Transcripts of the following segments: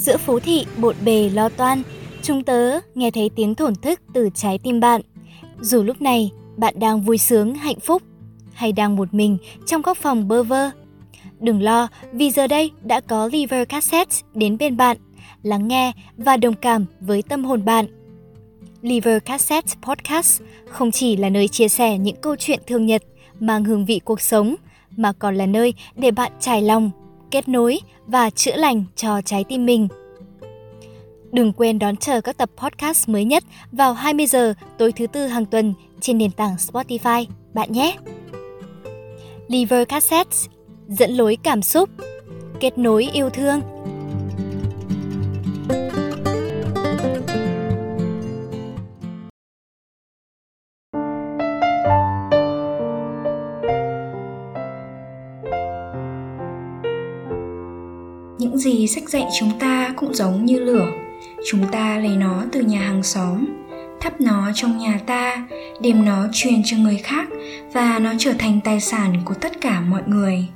Giữa phố thị bộn bề lo toan, chúng tớ nghe thấy tiếng thổn thức từ trái tim bạn. Dù lúc này bạn đang vui sướng, hạnh phúc hay đang một mình trong góc phòng bơ vơ. Đừng lo vì giờ đây đã có Liver Cassette đến bên bạn, lắng nghe và đồng cảm với tâm hồn bạn. Liver Cassette Podcast không chỉ là nơi chia sẻ những câu chuyện thường nhật mang hương vị cuộc sống, mà còn là nơi để bạn trải lòng, kết nối và chữa lành cho trái tim mình. Đừng quên đón chờ các tập podcast mới nhất vào 20 giờ tối thứ tư hàng tuần trên nền tảng Spotify bạn nhé. Liver Cassette dẫn lối cảm xúc, kết nối yêu thương. Những gì sách dạy chúng ta cũng giống như lửa. Chúng ta lấy nó từ nhà hàng xóm, thắp nó trong nhà ta, đem nó truyền cho người khác và nó trở thành tài sản của tất cả mọi người.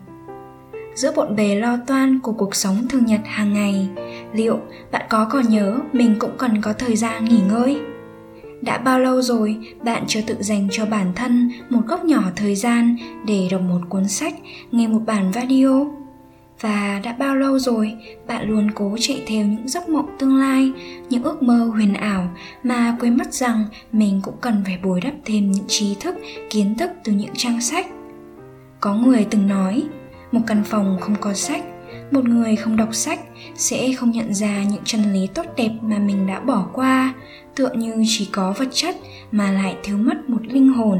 Giữa bộn bề lo toan của cuộc sống thường nhật hàng ngày, liệu bạn có còn nhớ mình cũng cần có thời gian nghỉ ngơi? Đã bao lâu rồi bạn chưa tự dành cho bản thân một góc nhỏ thời gian để đọc một cuốn sách, nghe một bản radio? Và đã bao lâu rồi bạn luôn cố chạy theo những giấc mộng tương lai, những ước mơ huyền ảo mà quên mất rằng mình cũng cần phải bồi đắp thêm những trí thức, kiến thức từ những trang sách. Có người từng nói, một căn phòng không có sách, một người không đọc sách sẽ không nhận ra những chân lý tốt đẹp mà mình đã bỏ qua, tựa như chỉ có vật chất mà lại thiếu mất một linh hồn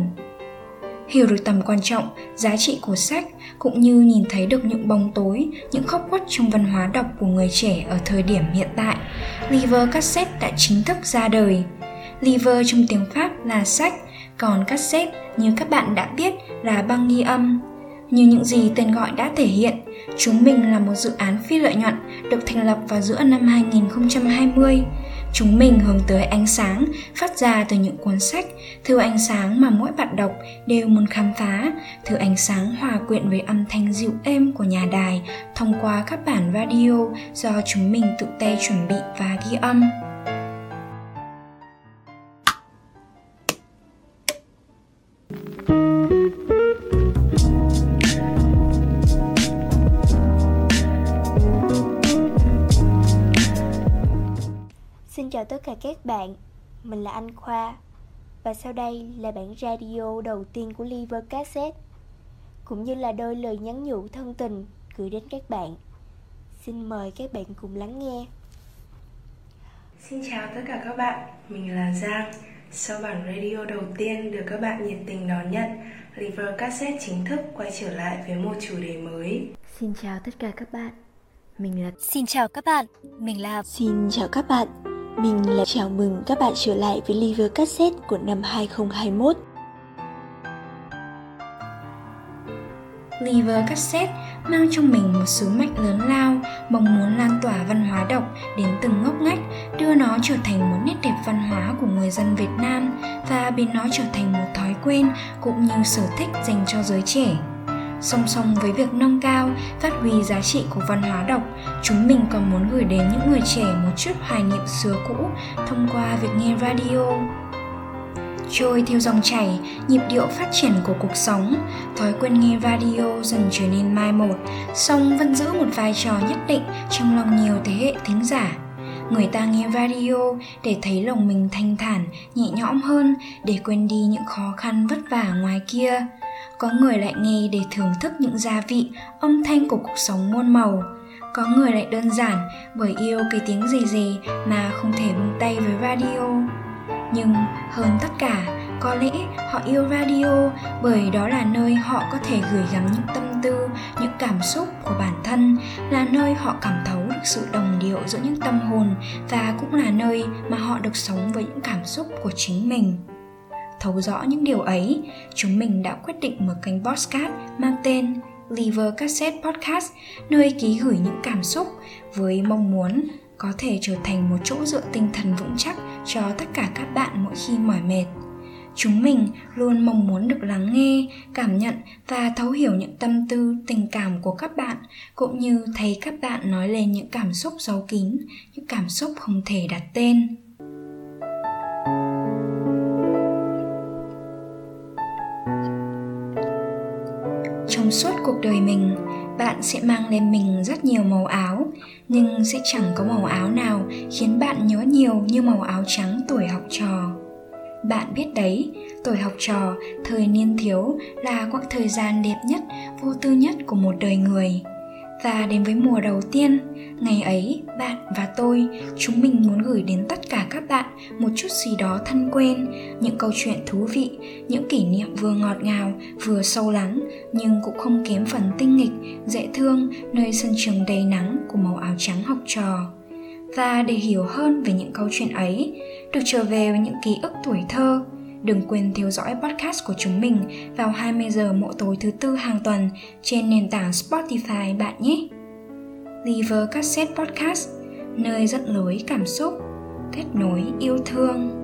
hiểu được tầm quan trọng giá trị của sách cũng như nhìn thấy được những bóng tối những khóc khuất trong văn hóa đọc của người trẻ ở thời điểm hiện tại. Liver cassette đã chính thức ra đời. Liver trong tiếng pháp là sách còn cassette như các bạn đã biết là băng ghi âm. Như những gì tên gọi đã thể hiện, chúng mình là một dự án phi lợi nhuận được thành lập vào giữa năm 2020 Chúng mình hướng tới ánh sáng phát ra từ những cuốn sách, thứ ánh sáng mà mỗi bạn đọc đều muốn khám phá, thứ ánh sáng hòa quyện với âm thanh dịu êm của nhà đài thông qua các bản radio do chúng mình tự tay chuẩn bị và ghi âm. Chào tất cả các bạn, mình là Anh Khoa Và sau đây là bản radio đầu tiên của Liver Cassette Cũng như là đôi lời nhắn nhủ thân tình gửi đến các bạn. Xin mời các bạn cùng lắng nghe. Xin chào tất cả các bạn, mình là Giang. Sau bản radio đầu tiên được các bạn nhiệt tình đón nhận Liver Cassette chính thức quay trở lại với một chủ đề mới. Xin chào tất cả các bạn Mình là Xin chào các bạn, mình là Xin chào các bạn, mình là chào mừng các bạn trở lại với Liver Cassette của năm 2021. Liver Cassette mang trong mình một sứ mệnh lớn lao, mong muốn lan tỏa văn hóa đọc đến từng ngóc ngách, đưa nó trở thành một nét đẹp văn hóa của người dân Việt Nam và biến nó trở thành một thói quen cũng như sở thích dành cho giới trẻ. Song song với việc nâng cao, phát huy giá trị của văn hóa đọc, chúng mình còn muốn gửi đến những người trẻ một chút hoài niệm xưa cũ thông qua việc nghe radio. Trôi theo dòng chảy, nhịp điệu phát triển của cuộc sống, thói quen nghe radio dần trở nên mai một, song vẫn giữ một vai trò nhất định trong lòng nhiều thế hệ thính giả người ta nghe radio để thấy lòng mình thanh thản nhẹ nhõm hơn để quên đi những khó khăn vất vả ngoài kia có người lại nghe để thưởng thức những gia vị, âm thanh của cuộc sống muôn màu. Có người lại đơn giản, bởi yêu cái tiếng gì gì mà không thể buông tay với radio. Nhưng hơn tất cả, có lẽ họ yêu radio bởi đó là nơi họ có thể gửi gắm những tâm tư, những cảm xúc của bản thân, là nơi họ cảm thấu được sự đồng điệu giữa những tâm hồn và cũng là nơi mà họ được sống với những cảm xúc của chính mình thấu rõ những điều ấy chúng mình đã quyết định mở kênh podcast mang tên Liver Cassette Podcast nơi ký gửi những cảm xúc với mong muốn có thể trở thành một chỗ dựa tinh thần vững chắc cho tất cả các bạn mỗi khi mỏi mệt Chúng mình luôn mong muốn được lắng nghe, cảm nhận và thấu hiểu những tâm tư, tình cảm của các bạn cũng như thấy các bạn nói lên những cảm xúc giấu kín, những cảm xúc không thể đặt tên. Trong suốt cuộc đời mình, bạn sẽ mang lên mình rất nhiều màu áo nhưng sẽ chẳng có màu áo nào khiến bạn nhớ nhiều như màu áo trắng tuổi học trò. Bạn biết đấy tuổi học trò thời niên thiếu là quãng thời gian đẹp nhất vô tư nhất của một đời người và đến với mùa đầu tiên. Ngày ấy, bạn và tôi, chúng mình muốn gửi đến tất cả các bạn một chút gì đó thân quen, những câu chuyện thú vị, những kỷ niệm vừa ngọt ngào, vừa sâu lắng, nhưng cũng không kém phần tinh nghịch, dễ thương, nơi sân trường đầy nắng của màu áo trắng học trò. Và để hiểu hơn về những câu chuyện ấy, được trở về với những ký ức tuổi thơ Đừng quên theo dõi podcast của chúng mình vào 20 giờ mỗi tối thứ tư hàng tuần trên nền tảng Spotify bạn nhé. Liver Cassette Podcast, nơi dẫn lối cảm xúc, kết nối yêu thương.